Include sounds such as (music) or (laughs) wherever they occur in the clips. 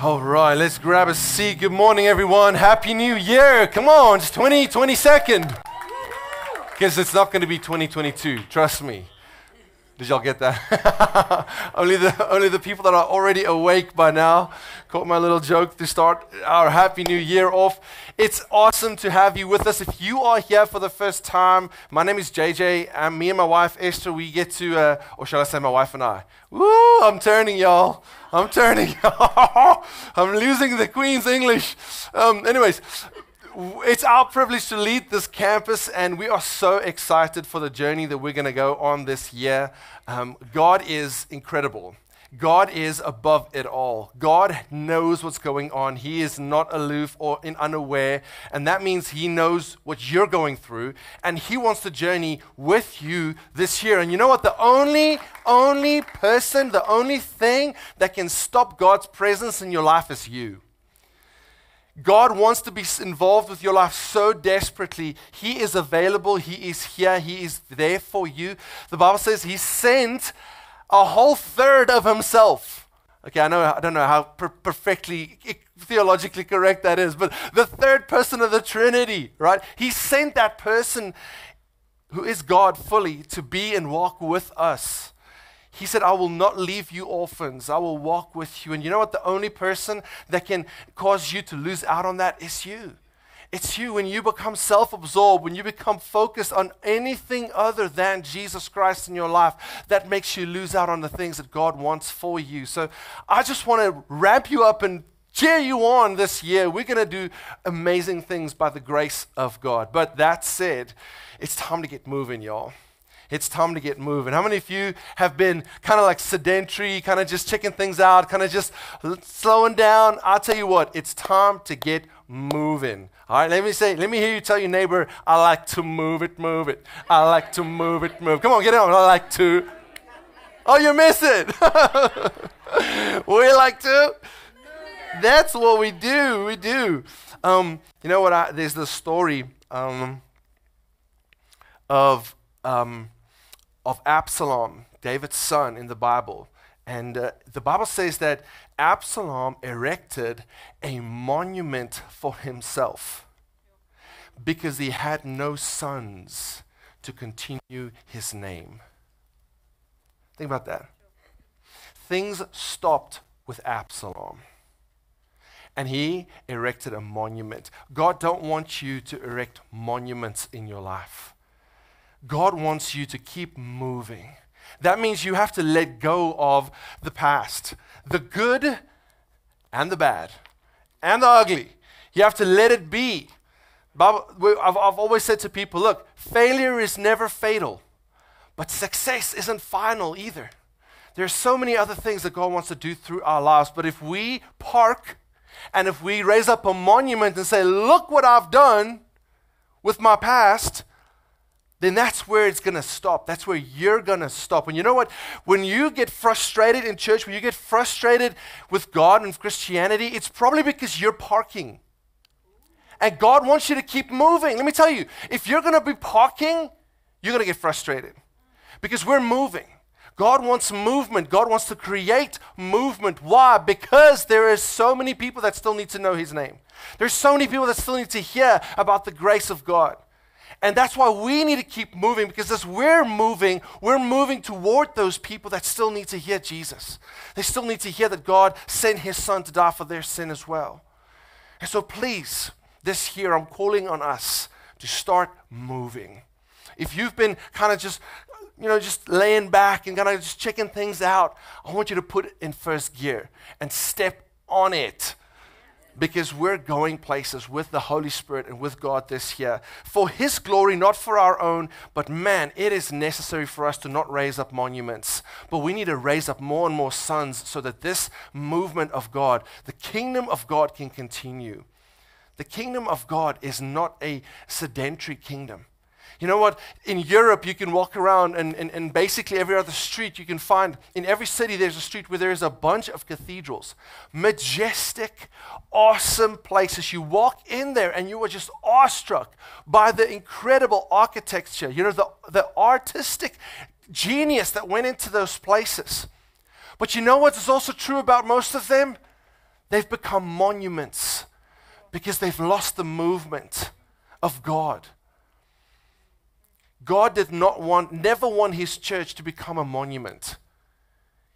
All right, let's grab a seat. Good morning, everyone. Happy New Year. Come on, it's 20, second. Because it's not going to be 2022. Trust me. Did y'all get that? (laughs) only, the, only the people that are already awake by now caught my little joke to start our Happy New Year off. It's awesome to have you with us. If you are here for the first time, my name is JJ, and me and my wife Esther, we get to, uh, or shall I say my wife and I? Woo, I'm turning, y'all. I'm turning. (laughs) I'm losing the Queen's English. Um, anyways, it's our privilege to lead this campus, and we are so excited for the journey that we're going to go on this year. Um, God is incredible. God is above it all. God knows what's going on. He is not aloof or unaware. And that means He knows what you're going through. And He wants to journey with you this year. And you know what? The only, only person, the only thing that can stop God's presence in your life is you. God wants to be involved with your life so desperately. He is available. He is here. He is there for you. The Bible says He sent a whole third of Himself. Okay, I know I don't know how per- perfectly theologically correct that is, but the third person of the Trinity, right? He sent that person who is God fully to be and walk with us. He said, I will not leave you orphans. I will walk with you. And you know what? The only person that can cause you to lose out on that is you. It's you when you become self absorbed, when you become focused on anything other than Jesus Christ in your life, that makes you lose out on the things that God wants for you. So I just want to ramp you up and cheer you on this year. We're going to do amazing things by the grace of God. But that said, it's time to get moving, y'all it's time to get moving. How many of you have been kind of like sedentary, kind of just checking things out, kind of just slowing down? I'll tell you what, it's time to get moving. All right, let me say, let me hear you tell your neighbor, I like to move it, move it. I like to move it, move. Come on, get on. I like to. Oh, you miss it. we like to. That's what we do. We do. Um, you know what? I, there's the story um, of um, of Absalom, David's son, in the Bible. And uh, the Bible says that Absalom erected a monument for himself because he had no sons to continue his name. Think about that. Things stopped with Absalom. And he erected a monument. God don't want you to erect monuments in your life. God wants you to keep moving. That means you have to let go of the past, the good and the bad, and the ugly. You have to let it be. I've, always said to people look, failure is never fatal, but success isn't final either. There's so many other things that God wants to do through our lives, but if we park and if we raise up a monument and say, Look what I've done with my past, then that's where it's going to stop. That's where you're going to stop. And you know what? When you get frustrated in church, when you get frustrated with God and Christianity, it's probably because you're parking. And God wants you to keep moving. Let me tell you, if you're going to be parking, you're going to get frustrated because we're moving. God wants movement. God wants to create movement. Why? Because there are so many people that still need to know His name. There's so many people that still need to hear about the grace of God. And that's why we need to keep moving because as we're moving, we're moving toward those people that still need to hear Jesus. They still need to hear that God sent his son to die for their sin as well. And so please, this year, I'm calling on us to start moving. If you've been kind of just you know, just laying back and kind of just checking things out, I want you to put it in first gear and step on it because we're going places with the Holy Spirit and with God this year for His glory, not for our own. But man, it is necessary for us to not raise up monuments, but we need to raise up more and more sons so that this movement of God, the kingdom of God, can continue. The kingdom of God is not a sedentary kingdom. You know what? In Europe, you can walk around, and, and, and basically every other street you can find, in every city, there's a street where there is a bunch of cathedrals. Majestic, awesome places. You walk in there and you are just awestruck by the incredible architecture, you know, the, the artistic genius that went into those places. But you know what is also true about most of them? They've become monuments because they've lost the movement of God. God did not want, never want his church to become a monument.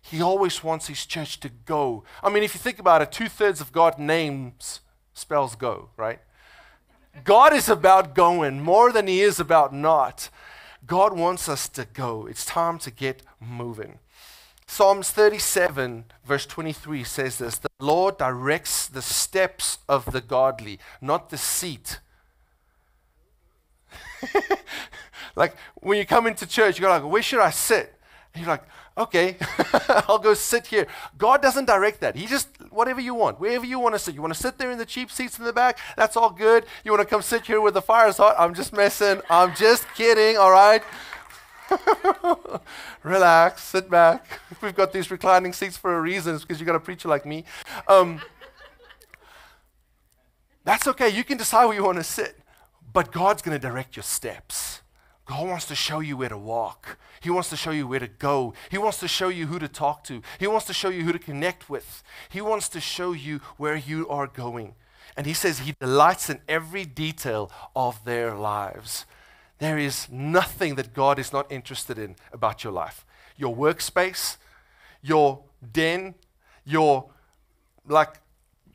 He always wants his church to go. I mean, if you think about it, two thirds of God's names spells go, right? God is about going more than he is about not. God wants us to go. It's time to get moving. Psalms 37, verse 23 says this The Lord directs the steps of the godly, not the seat. (laughs) like when you come into church, you go like, where should I sit? And you're like, okay, (laughs) I'll go sit here. God doesn't direct that. He just, whatever you want, wherever you want to sit. You want to sit there in the cheap seats in the back? That's all good. You want to come sit here where the fire's hot? I'm just messing. I'm just kidding, all right? (laughs) Relax, sit back. (laughs) We've got these reclining seats for a reason. It's because you got a preacher like me. Um, that's okay. You can decide where you want to sit. But God's going to direct your steps. God wants to show you where to walk. He wants to show you where to go. He wants to show you who to talk to. He wants to show you who to connect with. He wants to show you where you are going. And He says He delights in every detail of their lives. There is nothing that God is not interested in about your life. Your workspace, your den, your, like,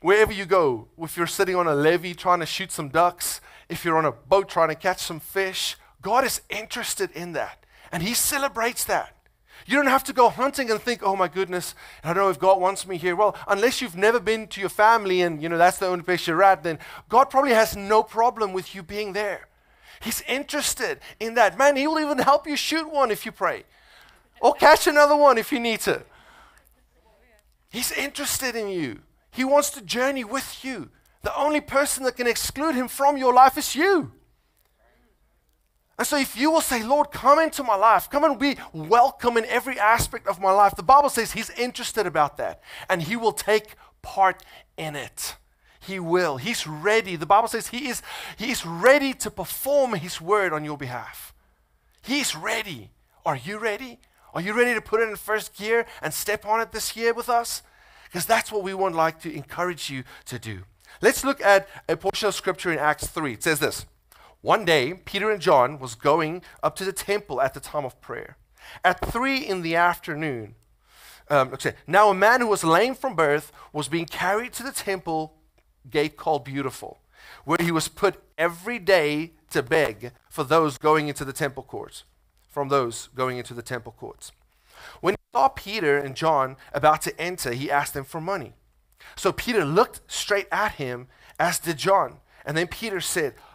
wherever you go, if you're sitting on a levee trying to shoot some ducks, if you're on a boat trying to catch some fish, God is interested in that. And He celebrates that. You don't have to go hunting and think, oh my goodness, I don't know if God wants me here. Well, unless you've never been to your family and you know that's the only place you're at, then God probably has no problem with you being there. He's interested in that. Man, He will even help you shoot one if you pray. Or catch another one if you need to. He's interested in you. He wants to journey with you. The only person that can exclude him from your life is you. And so, if you will say, Lord, come into my life, come and be welcome in every aspect of my life, the Bible says He's interested about that and He will take part in it. He will. He's ready. The Bible says He is, he is ready to perform His word on your behalf. He's ready. Are you ready? Are you ready to put it in first gear and step on it this year with us? Because that's what we would like to encourage you to do. Let's look at a portion of scripture in Acts 3. It says this One day, Peter and John was going up to the temple at the time of prayer. At 3 in the afternoon, um, okay, now a man who was lame from birth was being carried to the temple gate called Beautiful, where he was put every day to beg for those going into the temple courts, from those going into the temple courts. When he saw Peter and John about to enter, he asked them for money. So Peter looked straight at him, as did John. And then Peter said,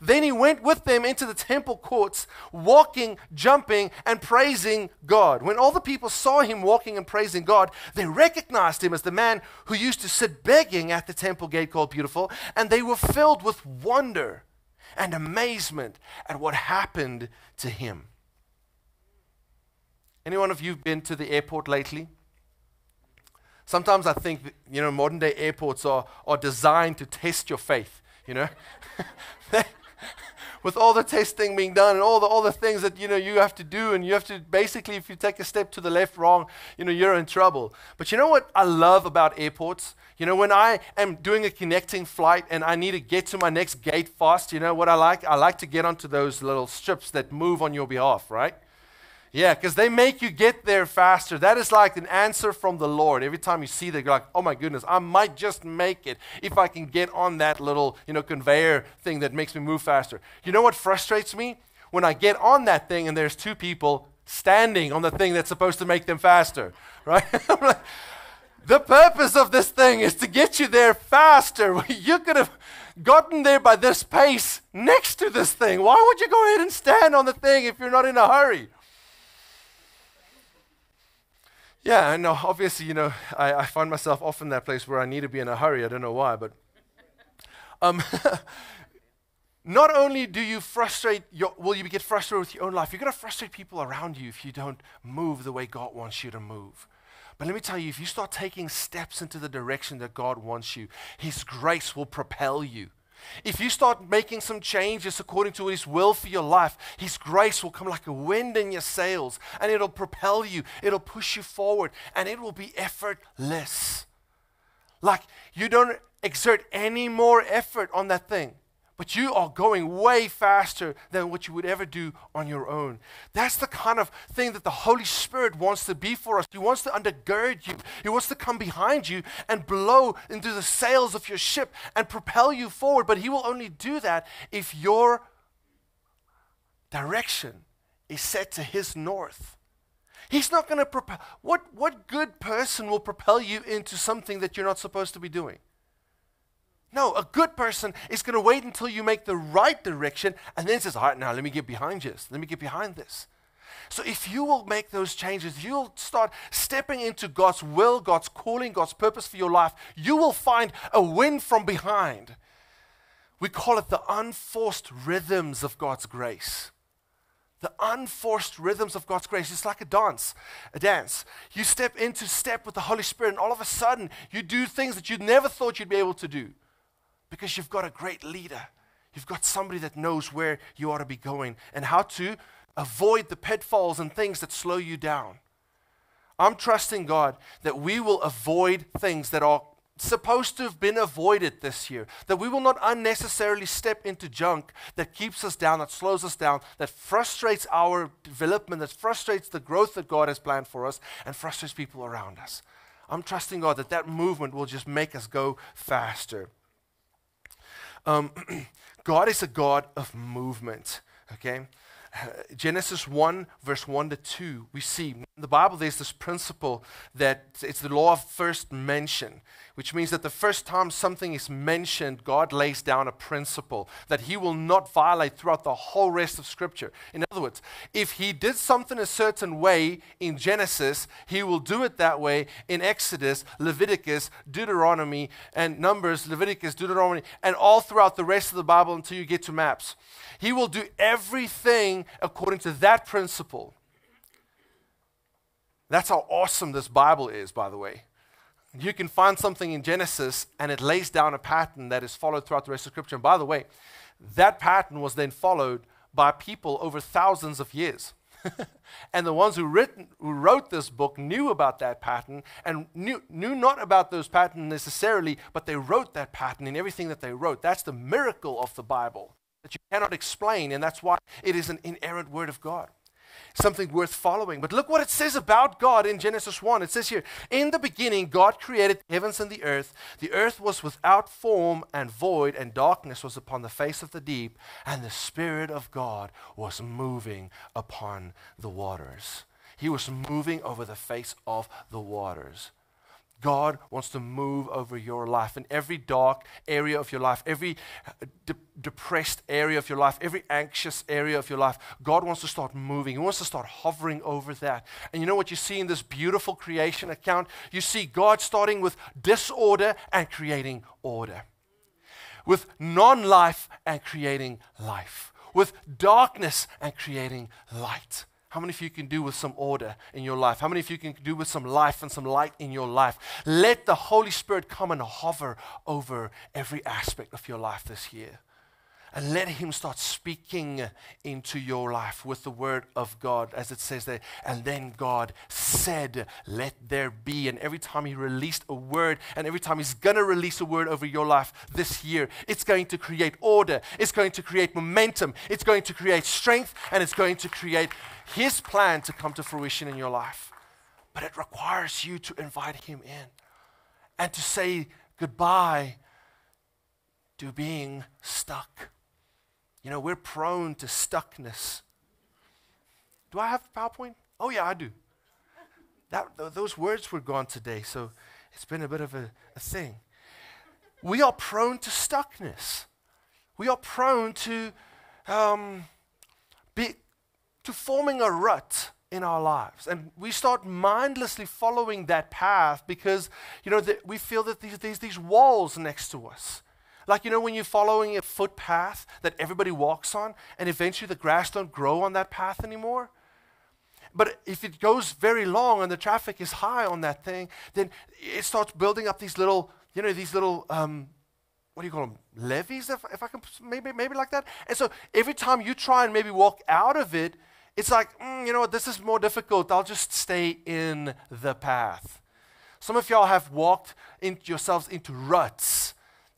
Then he went with them into the temple courts, walking, jumping, and praising God. When all the people saw him walking and praising God, they recognized him as the man who used to sit begging at the temple gate called Beautiful, and they were filled with wonder and amazement at what happened to him. Any one of you been to the airport lately? Sometimes I think, that, you know, modern day airports are, are designed to test your faith, you know. (laughs) With all the testing being done and all the, all the things that, you know, you have to do and you have to, basically, if you take a step to the left wrong, you know, you're in trouble. But you know what I love about airports? You know, when I am doing a connecting flight and I need to get to my next gate fast, you know what I like? I like to get onto those little strips that move on your behalf, right? Yeah, because they make you get there faster. That is like an answer from the Lord. Every time you see that, you're like, oh my goodness, I might just make it if I can get on that little, you know, conveyor thing that makes me move faster. You know what frustrates me? When I get on that thing and there's two people standing on the thing that's supposed to make them faster, (laughs) right? the purpose of this thing is to get you there faster. (laughs) You could have gotten there by this pace next to this thing. Why would you go ahead and stand on the thing if you're not in a hurry? Yeah, I know. Obviously, you know, I, I find myself often that place where I need to be in a hurry. I don't know why, but Um, (laughs) not only do you frustrate your, will you get frustrated with your own life, you're going to frustrate people around you if you don't move the way God wants you to move. But let me tell you, if you start taking steps into the direction that God wants you, His grace will propel you. If you start making some changes according to His will for your life, His grace will come like a wind in your sails and it'll propel you, it'll push you forward, and it will be effortless. Like you don't exert any more effort on that thing but you are going way faster than what you would ever do on your own. That's the kind of thing that the Holy Spirit wants to be for us. He wants to undergird you, He wants to come behind you and blow into the sails of your ship and propel you forward. But He will only do that if your direction is set to His north. He's not going to propel. What, what good person will propel you into something that you're not supposed to be doing? No, a good person is going to wait until you make the right direction and then says, All right, now let me get behind this. Let me get behind this. So if you will make those changes, you'll start stepping into God's will, God's calling, God's purpose for your life. You will find a wind from behind. We call it the unforced rhythms of God's grace. The unforced rhythms of God's grace. It's like a dance, a dance. You step into step with the Holy Spirit, and all of a sudden, you do things that you never thought you'd be able to do because you've got a great leader. You've got somebody that knows where you ought to be going and how to avoid the pitfalls and things that slow you down. I'm trusting God that we will avoid things that are supposed to have been avoided this year. That we will not unnecessarily step into junk that keeps us down, that slows us down, that frustrates our development, that frustrates the growth that God has planned for us, and frustrates people around us. I'm trusting God that that movement will just make us go faster. Um, (clears throat) God is a God of movement, okay? Genesis 1, verse 1 to 2, we see in the Bible there's this principle that it's the law of first mention, which means that the first time something is mentioned, God lays down a principle that He will not violate throughout the whole rest of Scripture. In other words, if He did something a certain way in Genesis, He will do it that way in Exodus, Leviticus, Deuteronomy, and Numbers, Leviticus, Deuteronomy, and all throughout the rest of the Bible until you get to maps. He will do everything according to that principle. That's how awesome this Bible is, by the way. You can find something in Genesis and it lays down a pattern that is followed throughout the rest of Scripture. And by the way, that pattern was then followed by people over thousands of years. (laughs) and the ones who, written, who wrote this book knew about that pattern and knew, knew not about those patterns necessarily, but they wrote that pattern in everything that they wrote. That's the miracle of the Bible that you cannot explain, and that's why it is an inerrant word of God. Something worth following. But look what it says about God in Genesis 1. It says here, In the beginning, God created the heavens and the earth. The earth was without form and void, and darkness was upon the face of the deep, and the Spirit of God was moving upon the waters. He was moving over the face of the waters. God wants to move over your life in every dark area of your life, every uh, de- depressed area of your life, every anxious area of your life. God wants to start moving. He wants to start hovering over that. And you know what you see in this beautiful creation account? You see God starting with disorder and creating order, with non life and creating life, with darkness and creating light. How many of you can do with some order in your life? How many of you can do with some life and some light in your life? Let the Holy Spirit come and hover over every aspect of your life this year and let Him start speaking into your life with the Word of God, as it says there. And then God said, Let there be. And every time He released a word, and every time He's going to release a word over your life this year, it's going to create order, it's going to create momentum, it's going to create strength, and it's going to create His plan to come to fruition in your life. But it requires you to invite Him in and to say goodbye to being stuck. You know, we're prone to stuckness. Do I have PowerPoint? Oh, yeah, I do. That, th- those words were gone today, so it's been a bit of a, a thing. We are prone to stuckness. We are prone to, um, be, to forming a rut in our lives. And we start mindlessly following that path because, you know, the, we feel that these, these, these walls next to us Like, you know, when you're following a footpath that everybody walks on, and eventually the grass don't grow on that path anymore? But if it goes very long and the traffic is high on that thing, then it starts building up these little, you know, these little, um, what do you call them, levees, if, if I can, maybe, maybe like that. And so every time you try and maybe walk out of it, it's like, mm, you know what, this is more difficult. I'll just stay in the path. Some of y'all have walked in yourselves into ruts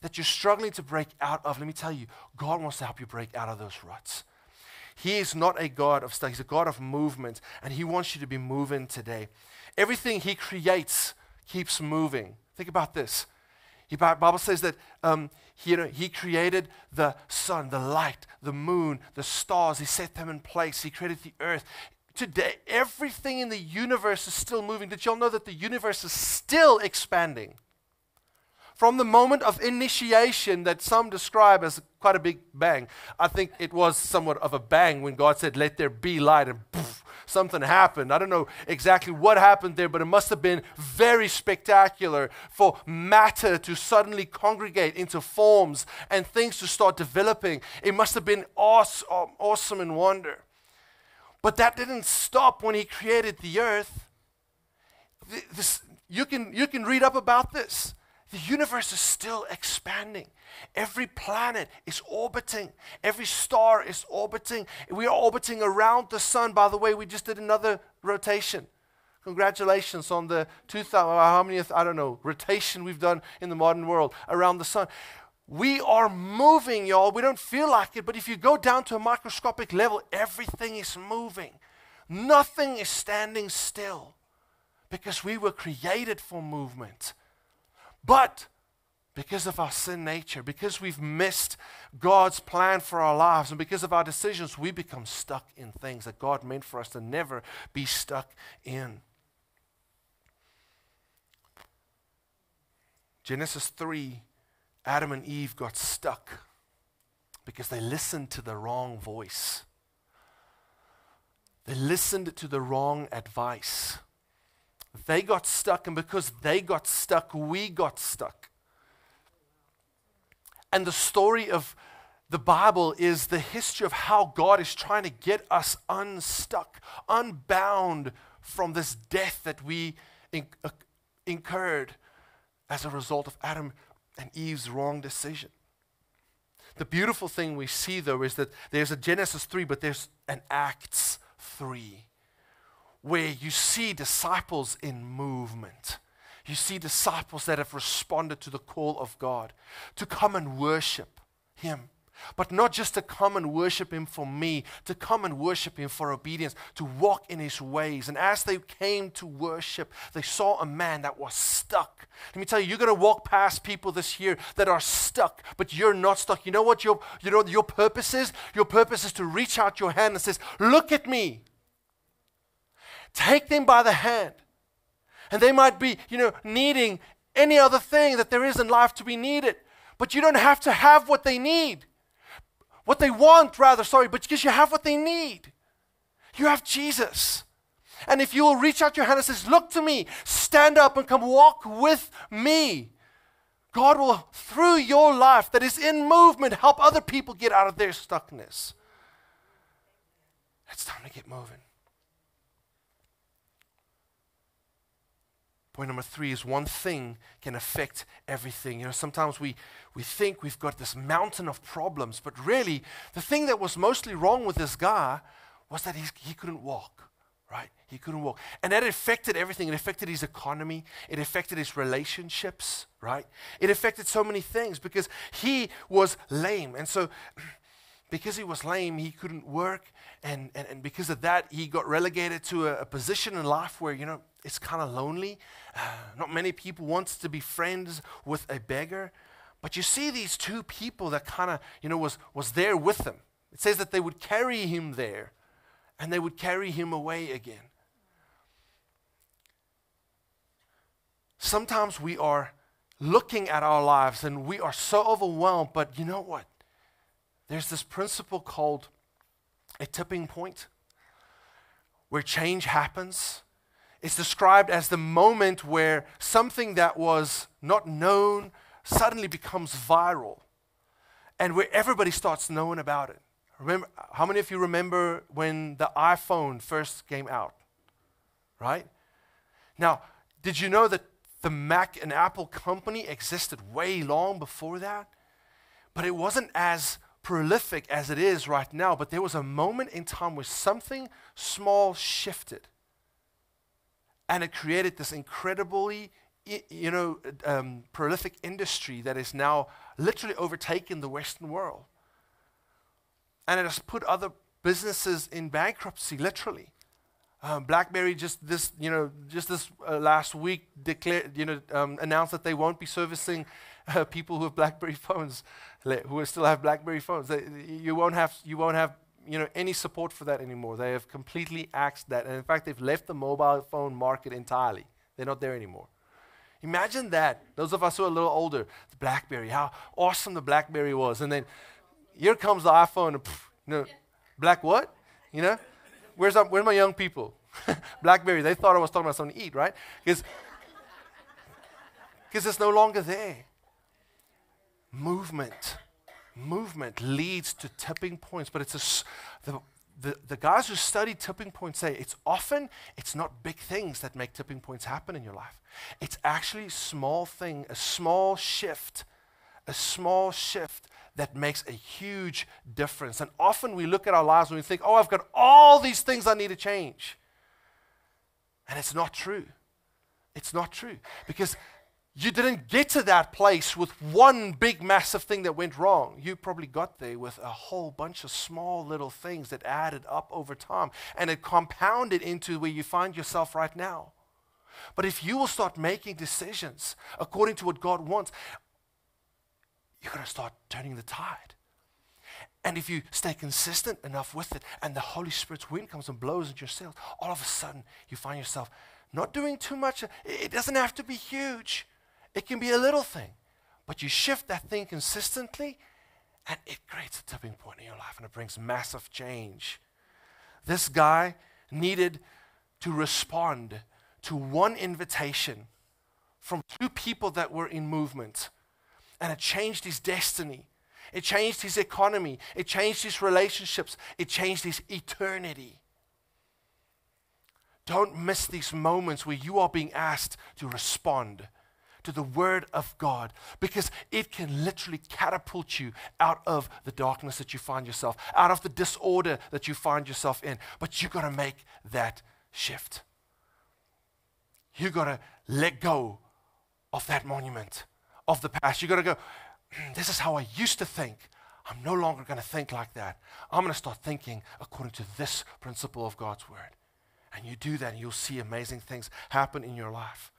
that you're struggling to break out of. Let me tell you, God wants to help you break out of those ruts. He is not a God of stuff, He's a God of movement, and He wants you to be moving today. Everything He creates keeps moving. Think about this. The Bible says that um, he, you know, he created the sun, the light, the moon, the stars. He set them in place. He created the earth. Today, everything in the universe is still moving. Did y'all know that the universe is still expanding? From the moment of initiation that some describe as quite a big bang, I think it was somewhat of a bang when God said, Let there be light, and poof, something happened. I don't know exactly what happened there, but it must have been very spectacular for matter to suddenly congregate into forms and things to start developing. It must have been awesome, awesome and wonder. But that didn't stop when He created the earth. This, you, can, you can read up about this. The universe is still expanding. Every planet is orbiting. Every star is orbiting. We are orbiting around the sun. By the way, we just did another rotation. Congratulations on the 2000, uh, how many, I don't know, rotation we've done in the modern world around the sun. We are moving, y'all. We don't feel like it, but if you go down to a microscopic level, everything is moving. Nothing is standing still because we were created for movement. But because of our sin nature, because we've missed God's plan for our lives, and because of our decisions, we become stuck in things that God meant for us to never be stuck in. Genesis 3 Adam and Eve got stuck because they listened to the wrong voice. They listened to the wrong advice. They got stuck, and because they got stuck, we got stuck. And the story of the Bible is the history of how God is trying to get us unstuck, unbound from this death that we uh, incurred as a result of Adam and Eve's wrong decision. The beautiful thing we see, though, is that there's a Genesis 3, but there's an Acts 3 where you see disciples in movement. You see disciples that have responded to the call of God to come and worship Him. But not just to come and worship Him for me, to come and worship Him for obedience, to walk in His ways. And as they came to worship, they saw a man that was stuck. Let me tell you, you're going to walk past people this year that are stuck, but you're not stuck. You know what your, you know, your purpose is? Your purpose is to reach out your hand and says, Look at me. Take them by the hand. And they might be, you know, needing any other thing that there is in life to be needed. But you don't have to have what they need. What they want, rather, sorry, but because you have what they need. You have Jesus. And if you will reach out your hand and says, Look to me, stand up and come walk with me. God will, through your life that is in movement, help other people get out of their stuckness. It's time to get moving. Point number three is one thing can affect everything. You know, sometimes we, we think we've got this mountain of problems, but really, the thing that was mostly wrong with this guy was that he couldn't walk, right? He couldn't walk. And that affected everything. It affected his economy, it affected his relationships, right? It affected so many things because he was lame. And so, because he was lame, he couldn't work. And, and, and because of that, he got relegated to a, a position in life where, you know, it's kind of lonely. Uh, not many people wants to be friends with a beggar. But you see these two people that kind of, you know, was, was there with them. It says that they would carry him there and they would carry him away again. Sometimes we are looking at our lives and we are so overwhelmed, but you know what? There's this principle called a tipping point where change happens. It's described as the moment where something that was not known suddenly becomes viral. and where everybody starts knowing about it. Remember, how many of you remember when the iPhone first came out? Right? Now, did you know that the Mac and Apple company existed way long before that? But it wasn't as prolific as it is right now. But there was a moment in time where something small shifted. And it created this incredibly, you know, um, prolific industry that is now literally overtaken the Western world. And it has put other businesses in bankruptcy, literally. Um, BlackBerry just this, you know, just this uh, last week declared, you know, um, announced that they won't be servicing uh, people who have BlackBerry phones, who will still have BlackBerry phones. They, you won't have, you won't have, you know, any support for that anymore. They have completely axed that, and in fact, they've left the mobile phone market entirely. They're not there anymore. Imagine that. Those of us who are a little older, the BlackBerry, how awesome the BlackBerry was, and then here comes the iPhone. Pff, you know, black what? You know. Where's, our, where's my young people? (laughs) Blackberry, they thought I was talking about something to eat, right? Because it's no longer there. Movement. Movement leads to tipping points, but it's a, the, the, the guys who study tipping points say it's often, it's not big things that make tipping points happen in your life. It's actually small thing, a small shift, a small shift that makes a huge difference. And often we look at our lives and we think, oh, I've got all these things I need to change. And it's not true. It's not true. Because you didn't get to that place with one big, massive thing that went wrong. You probably got there with a whole bunch of small little things that added up over time. And it compounded into where you find yourself right now. But if you will start making decisions according to what God wants, you're going to start turning the tide. And if you stay consistent enough with it and the Holy Spirit's wind comes and blows into your sails, all of a sudden you find yourself not doing too much. It doesn't have to be huge, it can be a little thing. But you shift that thing consistently and it creates a tipping point in your life and it brings massive change. This guy needed to respond to one invitation from two people that were in movement and it changed his destiny. It changed his economy. It changed his relationships. It changed his eternity. Don't miss these moments where you are being asked to respond to the Word of God because it can literally catapult you out of the darkness that you find yourself, out of the disorder that you find yourself in. But you've got to make that shift. You've got to let go of that monument of the past. You've got to go, hmm, this is how I used to think. I'm no longer going to think like that. I'm going to start thinking according to this principle of God's word. And you do that, and you'll see amazing things happen in your life.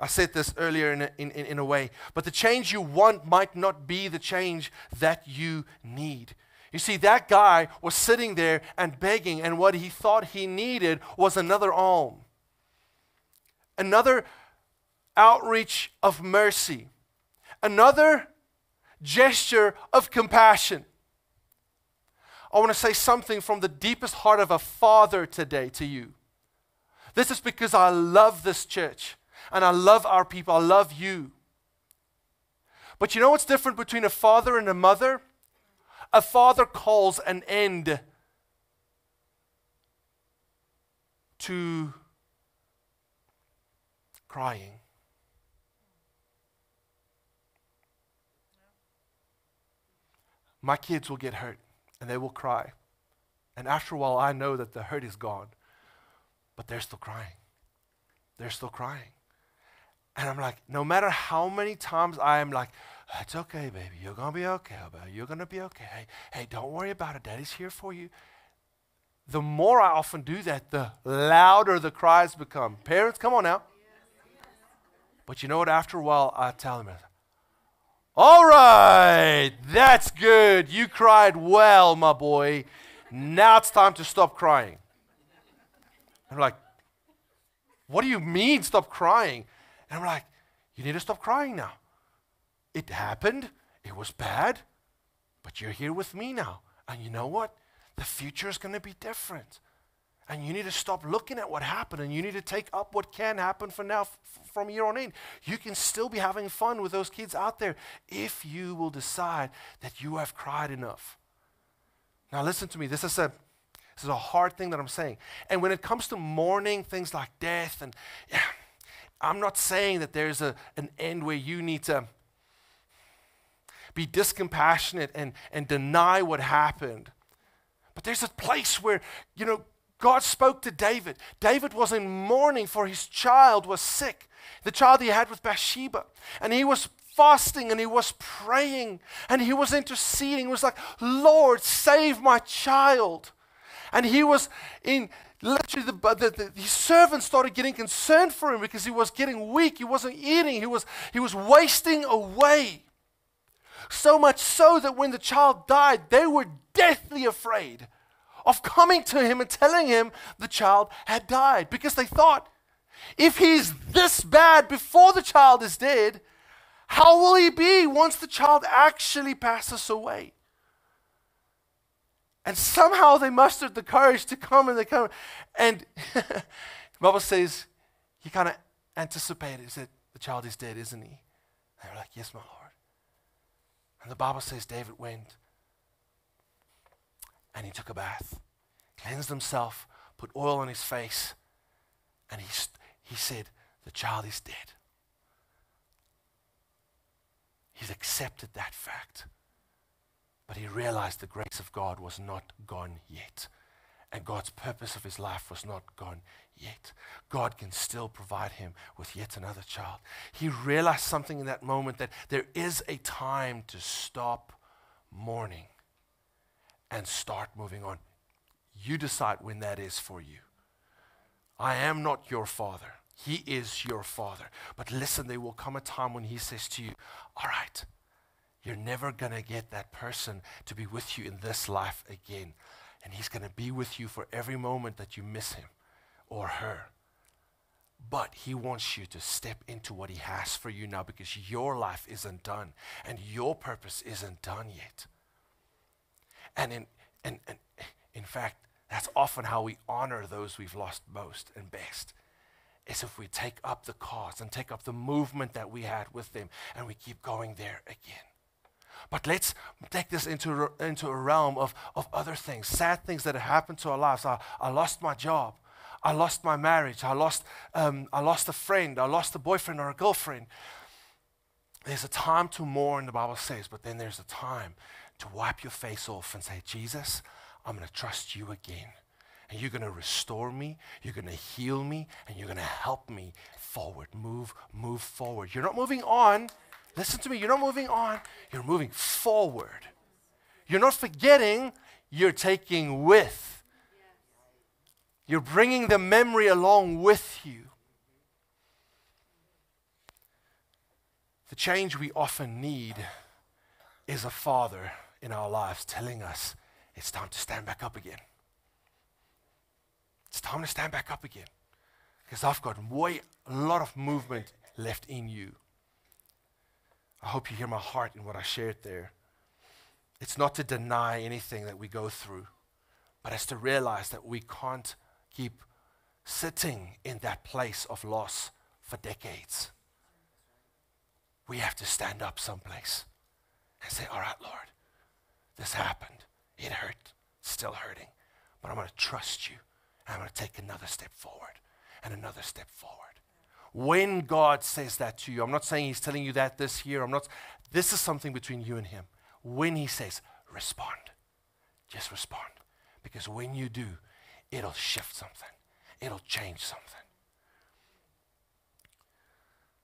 I said this earlier in a, in, in, a way, but the change you want might not be the change that you need. You see, that guy was sitting there and begging, and what he thought he needed was another alm, another outreach of mercy, another gesture of compassion. I want to say something from the deepest heart of a father today to you. This is because I love this church and I love our people. I love you. But you know what's different between a father and a mother? A father calls an end to crying. my kids will get hurt and they will cry. And after a while, I know that the hurt is gone, but they're still crying. They're still crying. And I'm like, no matter how many times I am like, it's okay, baby. You're going to be okay, baby. You're going to be okay. Hey, hey, don't worry about it. Daddy's here for you. The more I often do that, the louder the cries become. Parents, come on now. But you know what? After a while, I tell them, all right, that's good. You cried well, my boy. Now it's time to stop crying. I'm like, what do you mean stop crying? And I'm like, you need to stop crying now. It happened. It was bad. But you're here with me now. And you know what? The future is going to be different. And you need to stop looking at what happened and you need to take up what can happen from now, f- from here on in. You can still be having fun with those kids out there if you will decide that you have cried enough. Now, listen to me. This is a. This is a hard thing that I'm saying. And when it comes to mourning things like death, and yeah, I'm not saying that there's a, an end where you need to be discompassionate and, and deny what happened. But there's a place where, you know, God spoke to David. David was in mourning for his child was sick, the child he had with Bathsheba. And he was fasting and he was praying and he was interceding. He was like, Lord, save my child. And he was in literally the, the, the, servants started getting concerned for him because he was getting weak. He wasn't eating. He was, he was wasting away. So much so that when the child died, they were deathly afraid of coming to him and telling him the child had died because they thought, if he's this bad before the child is dead, how will he be once the child actually passes away? And somehow they mustered the courage to come and they come. And (laughs) the Bible says he kind of anticipated. He said, The child is dead, isn't he? They were like, Yes, my Lord. And the Bible says David went and he took a bath, cleansed himself, put oil on his face, and he, he said, The child is dead. He's accepted that fact. But he realized the grace of God was not gone yet. And God's purpose of his life was not gone yet. God can still provide him with yet another child. He realized something in that moment that there is a time to stop mourning and start moving on. You decide when that is for you. I am not your father. He is your father. But listen, there will come a time when he says to you, All right, you're never going to get that person to be with you in this life again. And he's going to be with you for every moment that you miss him or her. But he wants you to step into what he has for you now because your life isn't done and your purpose isn't done yet. And in, and, and in fact, that's often how we honor those we've lost most and best. Is if we take up the cause and take up the movement that we had with them and we keep going there again. But let's take this into, into a realm of, of other things, sad things that have happened to our lives. I, I lost my job. I lost my marriage. I lost, um, I lost a friend. I lost a boyfriend or a girlfriend. There's a time to mourn, the Bible says, but then there's a time to wipe your face off and say, Jesus, I'm going to trust you again. And you're going to restore me, you're going to heal me, and you're going to help me forward. Move, move forward. You're not moving on. Listen to me. You're not moving on, you're moving forward. You're not forgetting, you're taking with. You're bringing the memory along with you. The change we often need is a father in our lives telling us it's time to stand back up again. It's time to stand back up again. Because I've got way, a lot of movement left in you. I hope you hear my heart in what I shared there. It's not to deny anything that we go through, but it's to realize that we can't keep sitting in that place of loss for decades. We have to stand up someplace and say, All right, Lord, this happened. It hurt, still hurting, but I'm going to trust you. And I'm going to take another step forward and another step forward. When God says that to you, I'm not saying He's telling you that this year. I'm not. This is something between you and Him. When He says, respond, just respond. Because when you do, it'll shift something, it'll change something.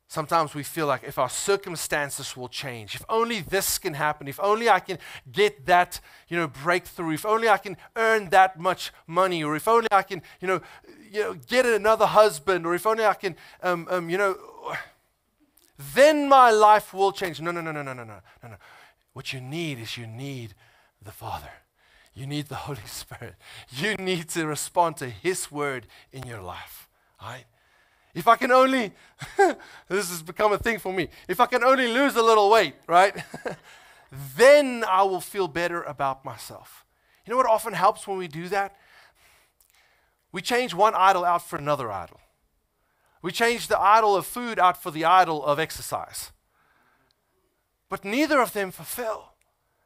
Sometimes we feel like if our circumstances will change, if only this can happen, if only I can get that, you know, breakthrough, if only I can earn that much money, or if only I can, you know, you know get another husband, or if only I can, um, um, you know, then my life will change. No, no, no, no, no, no, no, no, no. What you need is you need the Father. You need the Holy (laughs) Spirit. You need to respond to His word in your life. Right? If I can only, (laughs) this has become a thing for me. If I can only lose a little weight, right? (laughs) then I will feel better about myself. You know what often helps when we do that? We change one idol out for another idol. We change the idol of food out for the idol of exercise. But neither of them fulfill.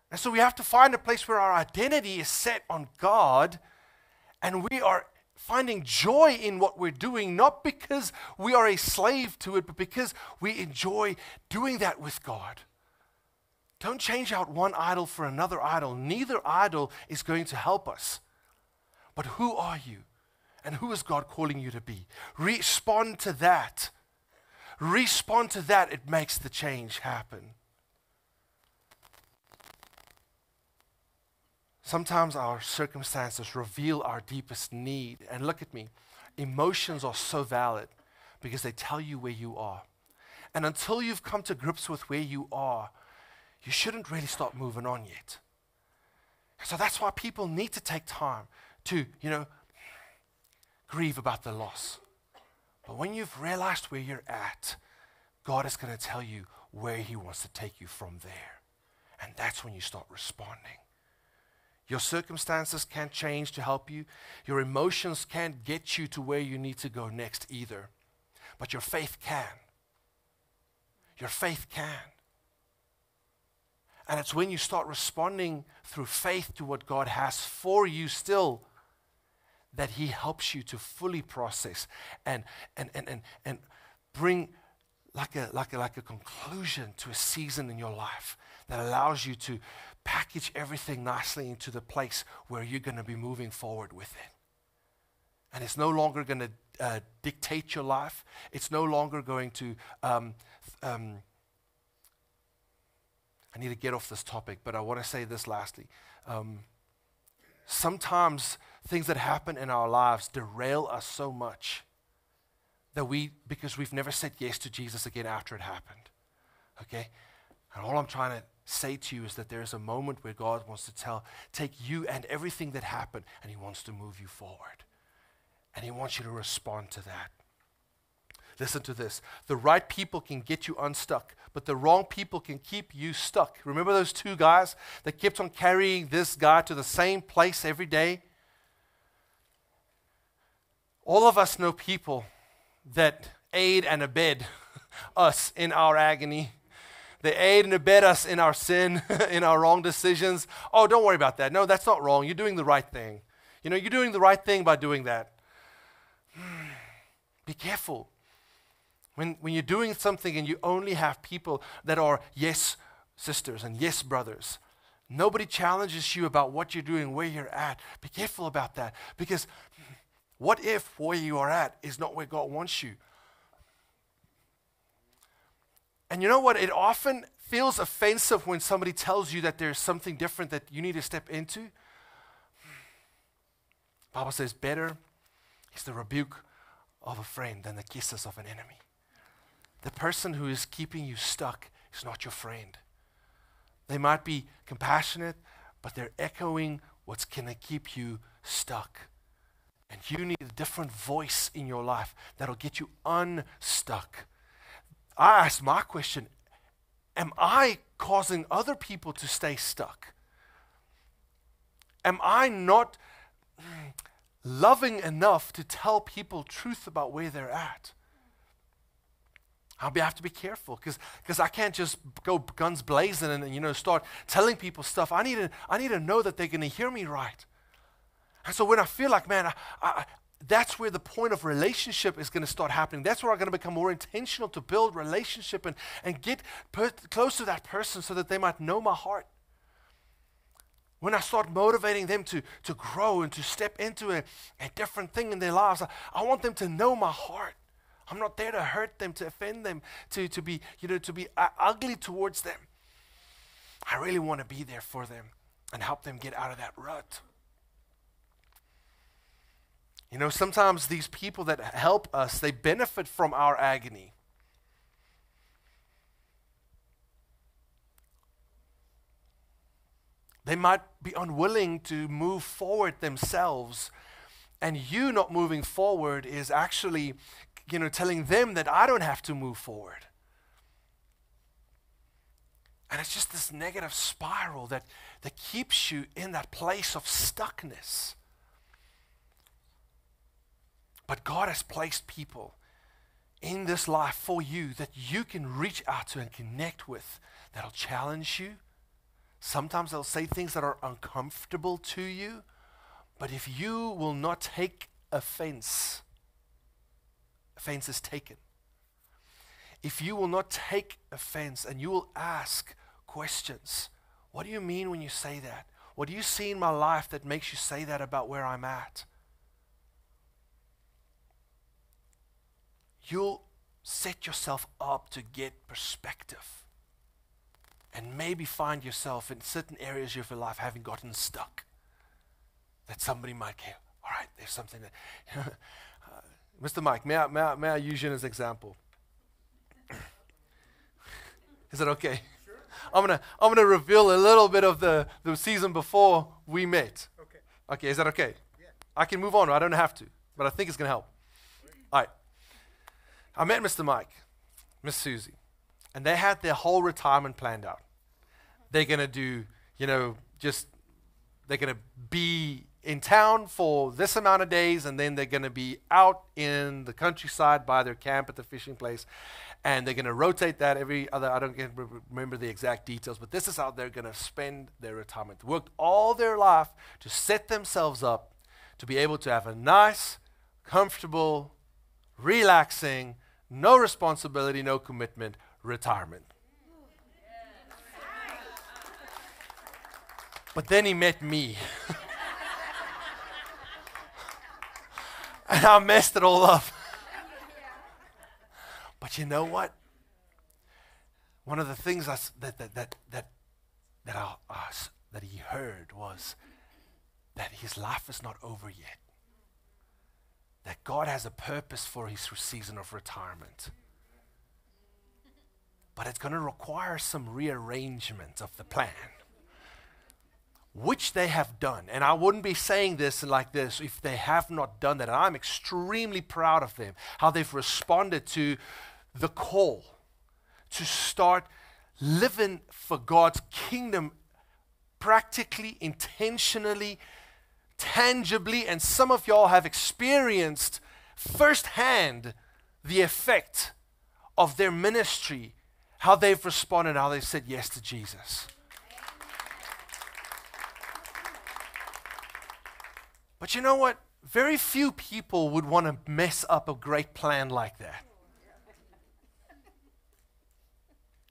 And so we have to find a place where our identity is set on God and we are finding joy in what we're doing, not because we are a slave to it, but because we enjoy doing that with God. Don't change out one idol for another idol. Neither idol is going to help us. But who are you? And who is God calling you to be? Respond to that. Respond to that. It makes the change happen. Sometimes our circumstances reveal our deepest need. And look at me, emotions are so valid because they tell you where you are. And until you've come to grips with where you are, you shouldn't really start moving on yet. So that's why people need to take time to, you know, grieve about the loss. But when you've realized where you're at, God is going to tell you where He wants to take you from there. And that's when you start responding. Your circumstances can't change to help you. Your emotions can't get you to where you need to go next either. But your faith can. Your faith can. And it's when you start responding through faith to what God has for you still that He helps you to fully process and, and, and, and, and bring like a, like, a, like a conclusion to a season in your life that allows you to package everything nicely into the place where you're going to be moving forward with it. And it's no longer going to uh, dictate your life. It's no longer going to. Um, um, I need to get off this topic, but I want to say this lastly. Um, sometimes things that happen in our lives derail us so much that we, because we've never said yes to Jesus again after it happened. Okay? And all I'm trying to say to you is that there is a moment where God wants to tell, take you and everything that happened, and He wants to move you forward. And He wants you to respond to that. Listen to this. The right people can get you unstuck, but the wrong people can keep you stuck. Remember those two guys that kept on carrying this guy to the same place every day? All of us know people that aid and abet (laughs) us in our agony. They aid and abet us in our sin, (laughs) in our wrong decisions. Oh, don't worry about that. No, that's not wrong. You're doing the right thing. You know, you're doing the right thing by doing that. (sighs) Be careful. When, when you're doing something and you only have people that are yes sisters and yes brothers, nobody challenges you about what you're doing, where you're at. Be careful about that because what if where you are at is not where God wants you? And you know what? It often feels offensive when somebody tells you that there's something different that you need to step into. Bible says better is the rebuke of a friend than the kisses of an enemy. The person who is keeping you stuck is not your friend. They might be compassionate, but they're echoing what's going to keep you stuck. And you need a different voice in your life that'll get you unstuck. I ask my question Am I causing other people to stay stuck? Am I not mm, loving enough to tell people truth about where they're at? Be, have to be careful because I can't just go guns blazing and you know start telling people stuff. I need to I need to know that they're going to hear me right. And so when I feel like, man, I, I, that's where the point of relationship is going to start happening. That's where I'm going to become more intentional to build relationship and, and get per- close to that person so that they might know my heart. When I start motivating them to, to grow and to step into a, a different thing in their lives, I, I want them to know my heart. I'm not there to hurt them, to offend them, to, to be, you know, to be uh, ugly towards them. I really want to be there for them and help them get out of that rut. You know, sometimes these people that help us, they benefit from our agony. They might be unwilling to move forward themselves, and you not moving forward is actually, you know, telling them that I don't have to move forward. And it's just this negative spiral that, that keeps you in that place of stuckness. But God has placed people in this life for you that you can reach out to and connect with that'll challenge you. Sometimes they'll say things that are uncomfortable to you. But if you will not take offense, offense is taken. If you will not take offense and you will ask questions, what do you mean when you say that? What do you see in my life that makes you say that about where I'm at? You'll set yourself up to get perspective and maybe find yourself in certain areas of your life having gotten stuck. That somebody might care. All right, there's something that. (laughs) uh, Mr. Mike, may I, may, I, may I use you as an example? Is that okay? Sure. I'm gonna I'm gonna reveal a little bit of the, the season before we met. Okay. Okay, is that okay? Yeah. I can move on, I don't have to, but I think it's gonna help. All right. I met Mr. Mike, Miss Susie, and they had their whole retirement planned out. They're gonna do, you know, just they're gonna be in town for this amount of days, and then they're going to be out in the countryside by their camp at the fishing place, and they're going to rotate that every other. I don't get, remember the exact details, but this is how they're going to spend their retirement. Worked all their life to set themselves up to be able to have a nice, comfortable, relaxing, no responsibility, no commitment retirement. But then he met me. (laughs) and I messed it all up. but you know what? One of the things I, that, that, that, that, that, I, uh, that he heard was that his life is not over yet. That God has a purpose for his season of retirement. But it's going to require some rearrangement of the plan which they have done. And I wouldn't be saying this like this if they have not done that. And I'm extremely proud of them, how they've responded to the call to start living for God's kingdom practically, intentionally, tangibly. And some of y'all have experienced firsthand the effect of their ministry, how they've responded, how they've said yes to Jesus. But you know what? Very few people would want to mess up a great plan like that.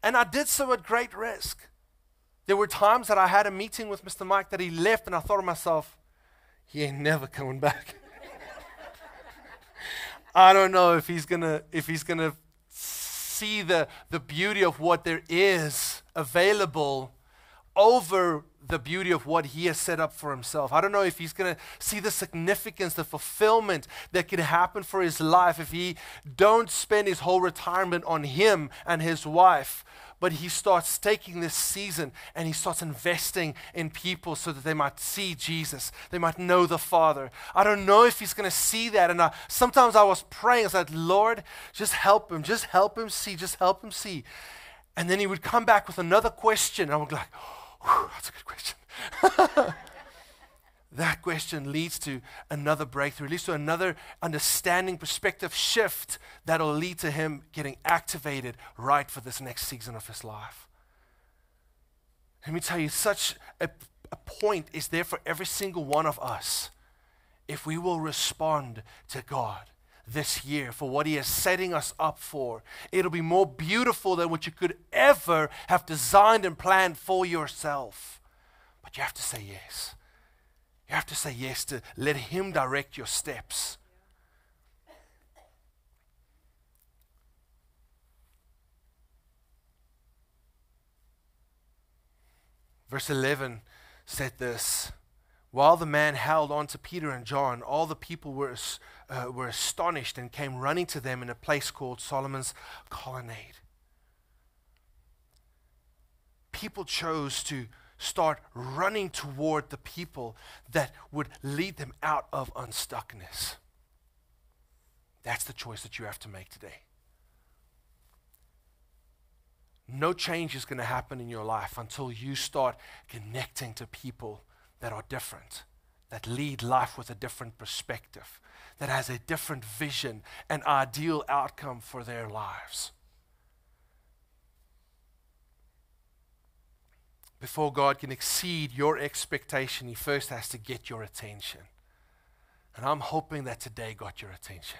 And I did so at great risk. There were times that I had a meeting with Mr. Mike that he left, and I thought to myself, he ain't never coming back. (laughs) I don't know if he's gonna if he's gonna see the, the beauty of what there is available over the beauty of what he has set up for himself. I don't know if he's going to see the significance, the fulfillment that can happen for his life if he don't spend his whole retirement on him and his wife, but he starts taking this season and he starts investing in people so that they might see Jesus, they might know the Father. I don't know if he's going to see that. And I, sometimes I was praying, I said, Lord, just help him, just help him see, just help him see. And then he would come back with another question, and I would be like, that's a good question. (laughs) that question leads to another breakthrough, leads to another understanding, perspective shift that'll lead to him getting activated right for this next season of his life. Let me tell you, such a, a point is there for every single one of us if we will respond to God this year for what He is setting us up for. It'll be more beautiful than what you could ever have designed and planned for yourself. But you have to say yes. You have to say yes to let Him direct your steps. Verse 11 said this While the man held on to Peter and John, all the people were uh, were astonished and came running to them in a place called Solomon's Colonnade. People chose to start running toward the people that would lead them out of unstuckness. That's the choice that you have to make today. No change is going to happen in your life until you start connecting to people that are different that lead life with a different perspective, that has a different vision and ideal outcome for their lives. Before God can exceed your expectation, He first has to get your attention. And I'm hoping that today got your attention.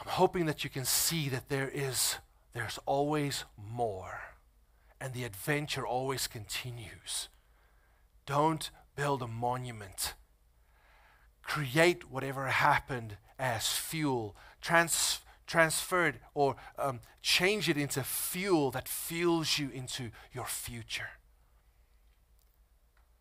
I'm hoping that you can see that there is there's always more and the adventure always continues. Don't build a monument. Create whatever happened as fuel. Transfer it or um, change it into fuel that fuels you into your future.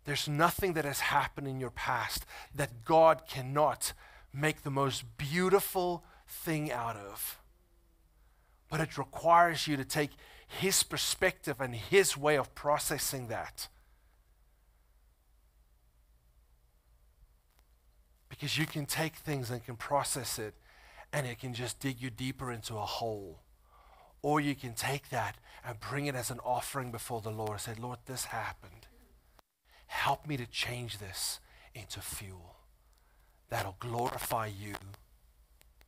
There's nothing that has happened in your past that God cannot make the most beautiful thing out of. But it requires you to take His perspective and His way of processing that. Because you can take things and can process it, and it can just dig you deeper into a hole. Or you can take that and bring it as an offering before the Lord say, Lord, this happened. Help me to change this into fuel that'll glorify you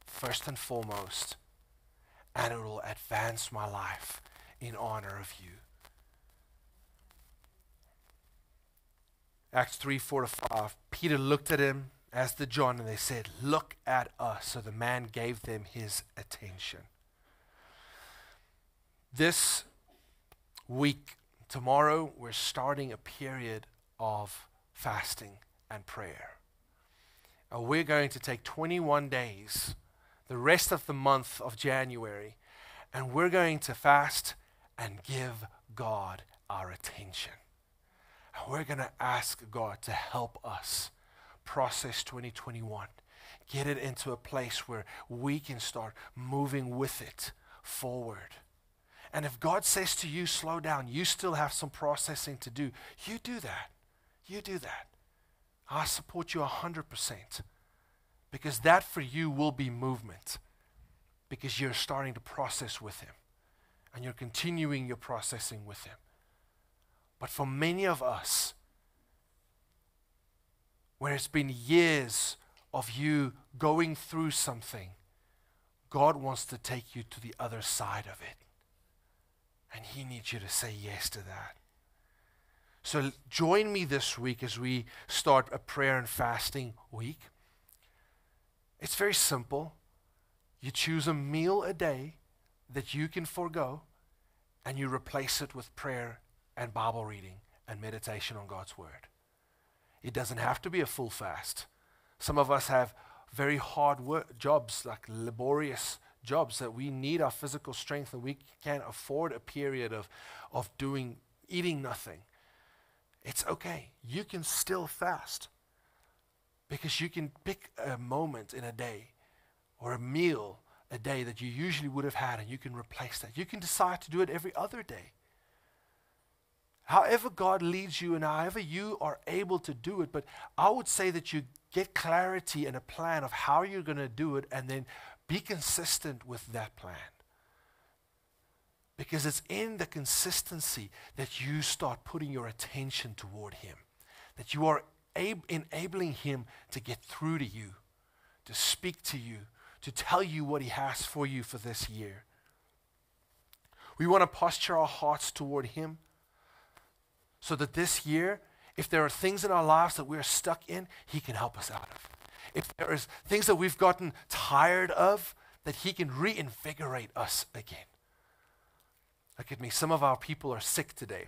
first and foremost, and it will advance my life in honor of you. Acts 3 4 to 5. Peter looked at him as did John, and they said, Look at us. So the man gave them his attention. This week, tomorrow, we're starting a period of fasting and prayer. And we're going to take 21 days, the rest of the month of January, and we're going to fast and give God our attention. And we're going to ask God to help us process 2021. Get it into a place where we can start moving with it forward. And if God says to you, slow down, you still have some processing to do, you do that. You do that. I support you 100%. Because that for you will be movement. Because you're starting to process with Him. And you're continuing your processing with Him. But for many of us, where it's been years of you going through something, God wants to take you to the other side of it. And He needs you to say yes to that. So join me this week as we start a prayer and fasting week. It's very simple. You choose a meal a day that you can forego, and you replace it with prayer and Bible reading and meditation on God's Word. It doesn't have to be a full fast. Some of us have very hard work, jobs, like laborious jobs, that we need our physical strength and we can't afford a period of, of doing, eating nothing. It's okay. You can still fast because you can pick a moment in a day or a meal a day that you usually would have had and you can replace that. You can decide to do it every other day. However, God leads you and however you are able to do it, but I would say that you get clarity and a plan of how you're going to do it and then be consistent with that plan. Because it's in the consistency that you start putting your attention toward Him, that you are ab- enabling Him to get through to you, to speak to you, to tell you what He has for you for this year. We want to posture our hearts toward Him so that this year, if there are things in our lives that we're stuck in, He can help us out of. If there is things that we've gotten tired of, that He can reinvigorate us again. Look at me. Some of our people are sick today.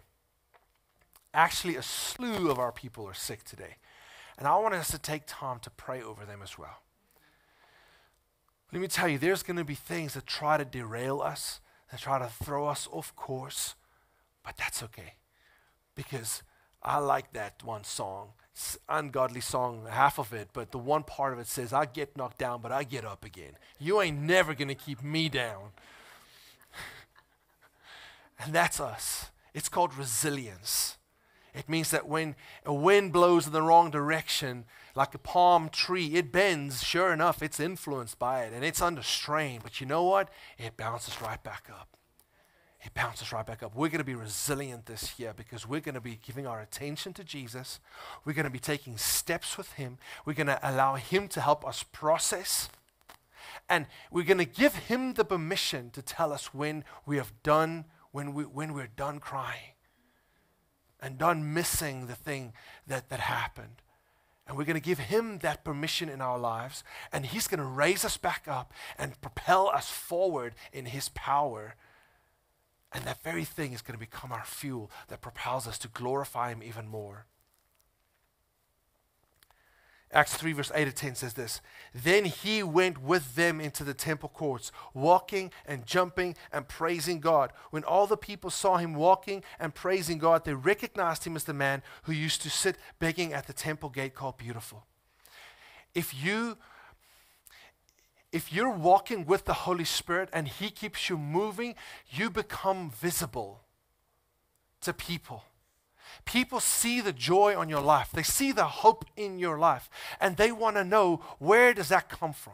Actually, a slew of our people are sick today. And I want us to take time to pray over them as well. Let me tell you, there's going to be things that try to derail us, that try to throw us off course, but that's okay because I like that one song. Ungodly song, half of it, but the one part of it says, I get knocked down, but I get up again. You ain't never going to keep me down. (laughs) and that's us. It's called resilience. It means that when a wind blows in the wrong direction, like a palm tree, it bends. Sure enough, it's influenced by it and it's under strain. But you know what? It bounces right back up. It bounces right back up. We're going to be resilient this year because we're going to be giving our attention to Jesus. We're going to be taking steps with Him. We're going to allow Him to help us process. And we're going to give Him the permission to tell us when we have done, when, we, when we're done crying and done missing the thing that, that happened. And we're going to give him that permission in our lives, and he's going to raise us back up and propel us forward in his power. And that very thing is going to become our fuel that propels us to glorify him even more. Acts 3, verse 8 to 10 says this Then he went with them into the temple courts, walking and jumping and praising God. When all the people saw him walking and praising God, they recognized him as the man who used to sit begging at the temple gate called Beautiful. If you if you're walking with the Holy Spirit and He keeps you moving, you become visible to people. People see the joy on your life. They see the hope in your life. And they want to know where does that come from?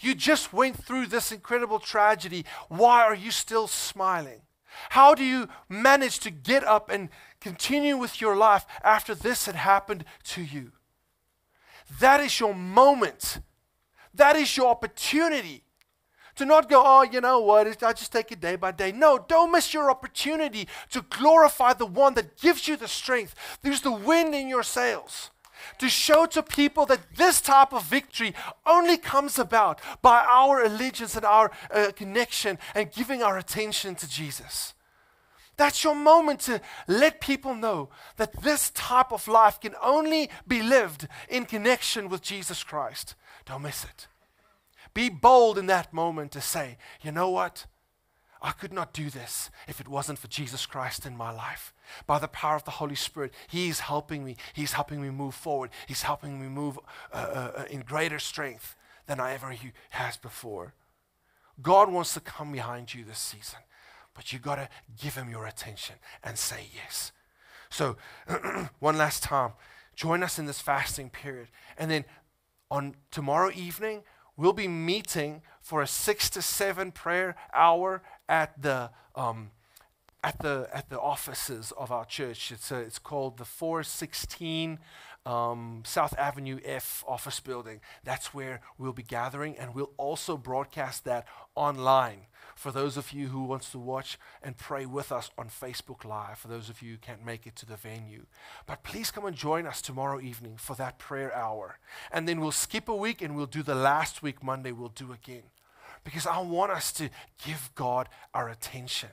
You just went through this incredible tragedy. Why are you still smiling? How do you manage to get up and continue with your life after this had happened to you? That is your moment. That is your opportunity to not go, oh, you know what, I just take it day by day. No, don't miss your opportunity to glorify the one that gives you the strength. There's the wind in your sails. To show to people that this type of victory only comes about by our allegiance and our uh, connection and giving our attention to Jesus. That's your moment to let people know that this type of life can only be lived in connection with Jesus Christ. Don't miss it. Be bold in that moment to say, you know what? I could not do this if it wasn't for Jesus Christ in my life. By the power of the Holy Spirit, He's helping me. He's helping me move forward. He's helping me move uh, uh, uh in greater strength than I ever has before. God wants to come behind you this season, but you got to give Him your attention and say yes. So, (clears throat) one last time, join us in this fasting period. And then on tomorrow evening, we'll be meeting for a six to seven prayer hour at the um, at the at the offices of our church. It's a, it's called the 416 um, South Avenue F office building. That's where we'll be gathering, and we'll also broadcast that online for those of you who wants to watch and pray with us on Facebook Live, for those of you who can't make it to the venue. But please come and join us tomorrow evening for that prayer hour. And then we'll skip a week and we'll do the last week Monday, we'll do again. Because I want us to give God our attention.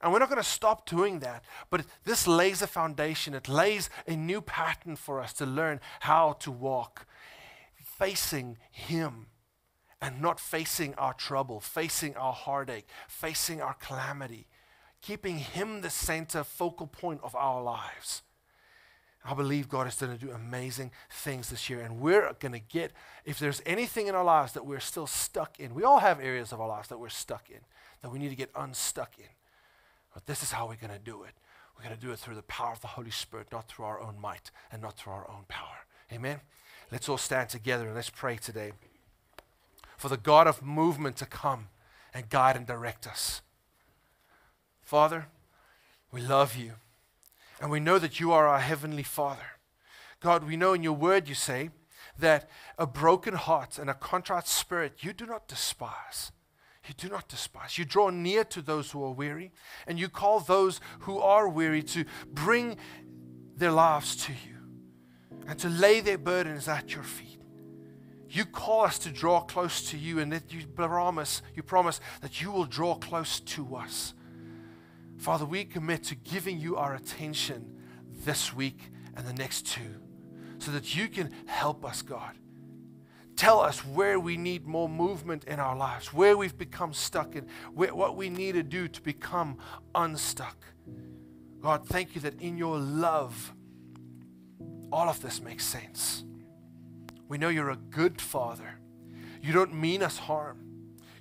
And we're not going to stop doing that, but this lays a foundation. It lays a new pattern for us to learn how to walk facing Him and not facing our trouble, facing our heartache, facing our calamity, keeping Him the center, focal point of our lives. I believe God is going to do amazing things this year. And we're going to get, if there's anything in our lives that we're still stuck in, we all have areas of our lives that we're stuck in, that we need to get unstuck in. But this is how we're going to do it. We're going to do it through the power of the Holy Spirit, not through our own might and not through our own power. Amen? Let's all stand together and let's pray today for the God of movement to come and guide and direct us. Father, we love you. And we know that you are our heavenly Father. God, we know in your word you say that a broken heart and a contrite spirit you do not despise. You do not despise. You draw near to those who are weary, and you call those who are weary to bring their lives to you and to lay their burdens at your feet. You call us to draw close to you, and that you promise, you promise that you will draw close to us. Father, we commit to giving you our attention this week and the next two so that you can help us, God. Tell us where we need more movement in our lives, where we've become stuck, and where, what we need to do to become unstuck. God, thank you that in your love, all of this makes sense. We know you're a good father. You don't mean us harm,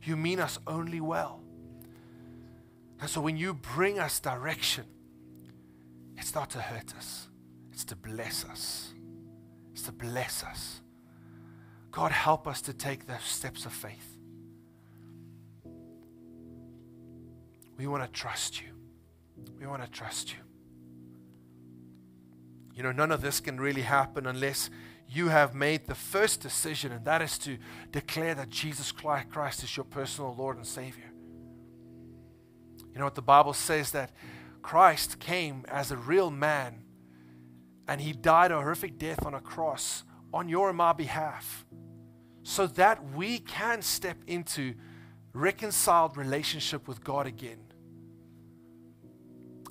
you mean us only well. And so when you bring us direction, it's not to hurt us, it's to bless us. It's to bless us. God, help us to take those steps of faith. We want to trust you. We want to trust you. You know, none of this can really happen unless you have made the first decision, and that is to declare that Jesus Christ is your personal Lord and Savior. You know what the Bible says that Christ came as a real man and he died a horrific death on a cross on your and my behalf so that we can step into reconciled relationship with God again.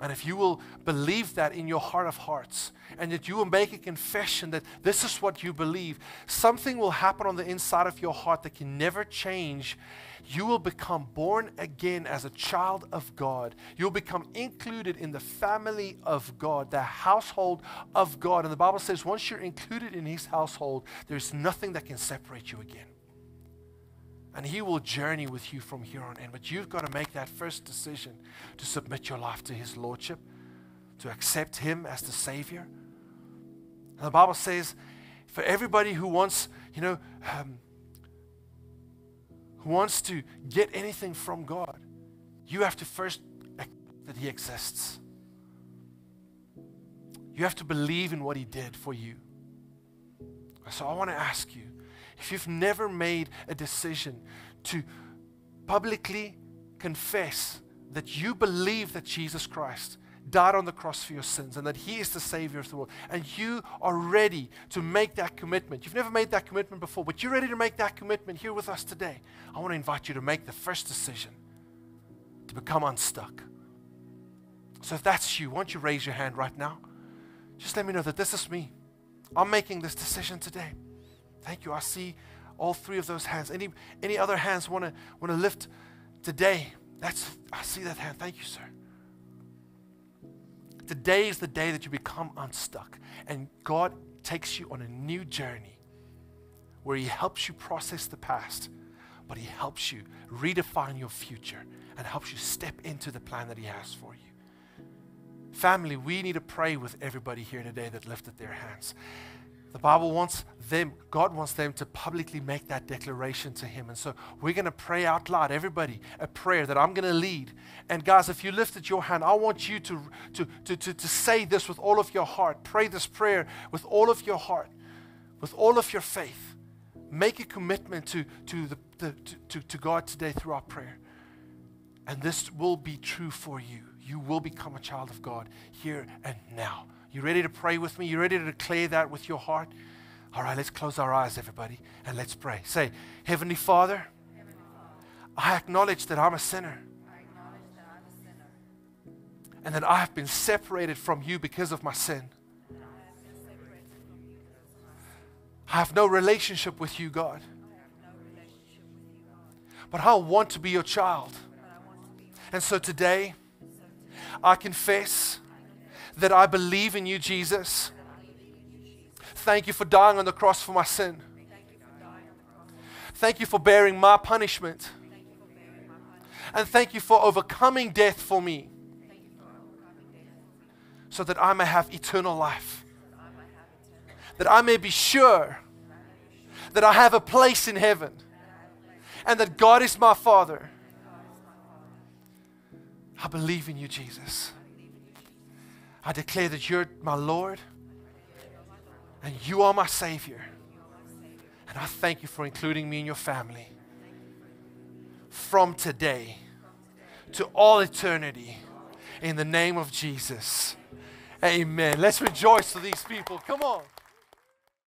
And if you will believe that in your heart of hearts, and that you will make a confession that this is what you believe, something will happen on the inside of your heart that can never change. You will become born again as a child of God. You'll become included in the family of God, the household of God. And the Bible says once you're included in His household, there's nothing that can separate you again. And He will journey with you from here on in. But you've got to make that first decision to submit your life to His Lordship, to accept Him as the Savior. And the Bible says, for everybody who wants, you know, um, who wants to get anything from God, you have to first accept that He exists. You have to believe in what He did for you. So I want to ask you if you've never made a decision to publicly confess that you believe that Jesus Christ died on the cross for your sins and that He is the Savior of the world, and you are ready to make that commitment. You've never made that commitment before, but you're ready to make that commitment here with us today. I want to invite you to make the first decision to become unstuck. So if that's you, why don't you raise your hand right now? Just let me know that this is me. I'm making this decision today. Thank you. I see all three of those hands. Any, any other hands want to want to lift today? That's I see that hand. Thank you, sir. Today is the day that you become unstuck, and God takes you on a new journey where He helps you process the past, but He helps you redefine your future and helps you step into the plan that He has for you. Family, we need to pray with everybody here today that lifted their hands. The Bible wants them, God wants them to publicly make that declaration to Him. And so we're going to pray out loud, everybody, a prayer that I'm going to lead. And guys, if you lifted your hand, I want you to, to, to, to, to say this with all of your heart. Pray this prayer with all of your heart, with all of your faith. Make a commitment to, to, the, the, to, to God today through our prayer. And this will be true for you. You will become a child of God here and now. You ready to pray with me? You ready to declare that with your heart? All right, let's close our eyes, everybody, and let's pray. Say, Heavenly Father, I acknowledge that I'm a sinner. And that I have been separated from you because of my sin. I have no relationship with you, God. But I want to be your child. And so today, I confess that I believe in you, Jesus. Thank you for dying on the cross for my sin. Thank you for bearing my punishment. And thank you for overcoming death for me so that I may have eternal life. That I may be sure that I have a place in heaven and that God is my Father. I believe in you, Jesus. I declare that you're my Lord and you are my Savior. And I thank you for including me in your family. From today to all eternity, in the name of Jesus. Amen. Let's rejoice for these people. Come on.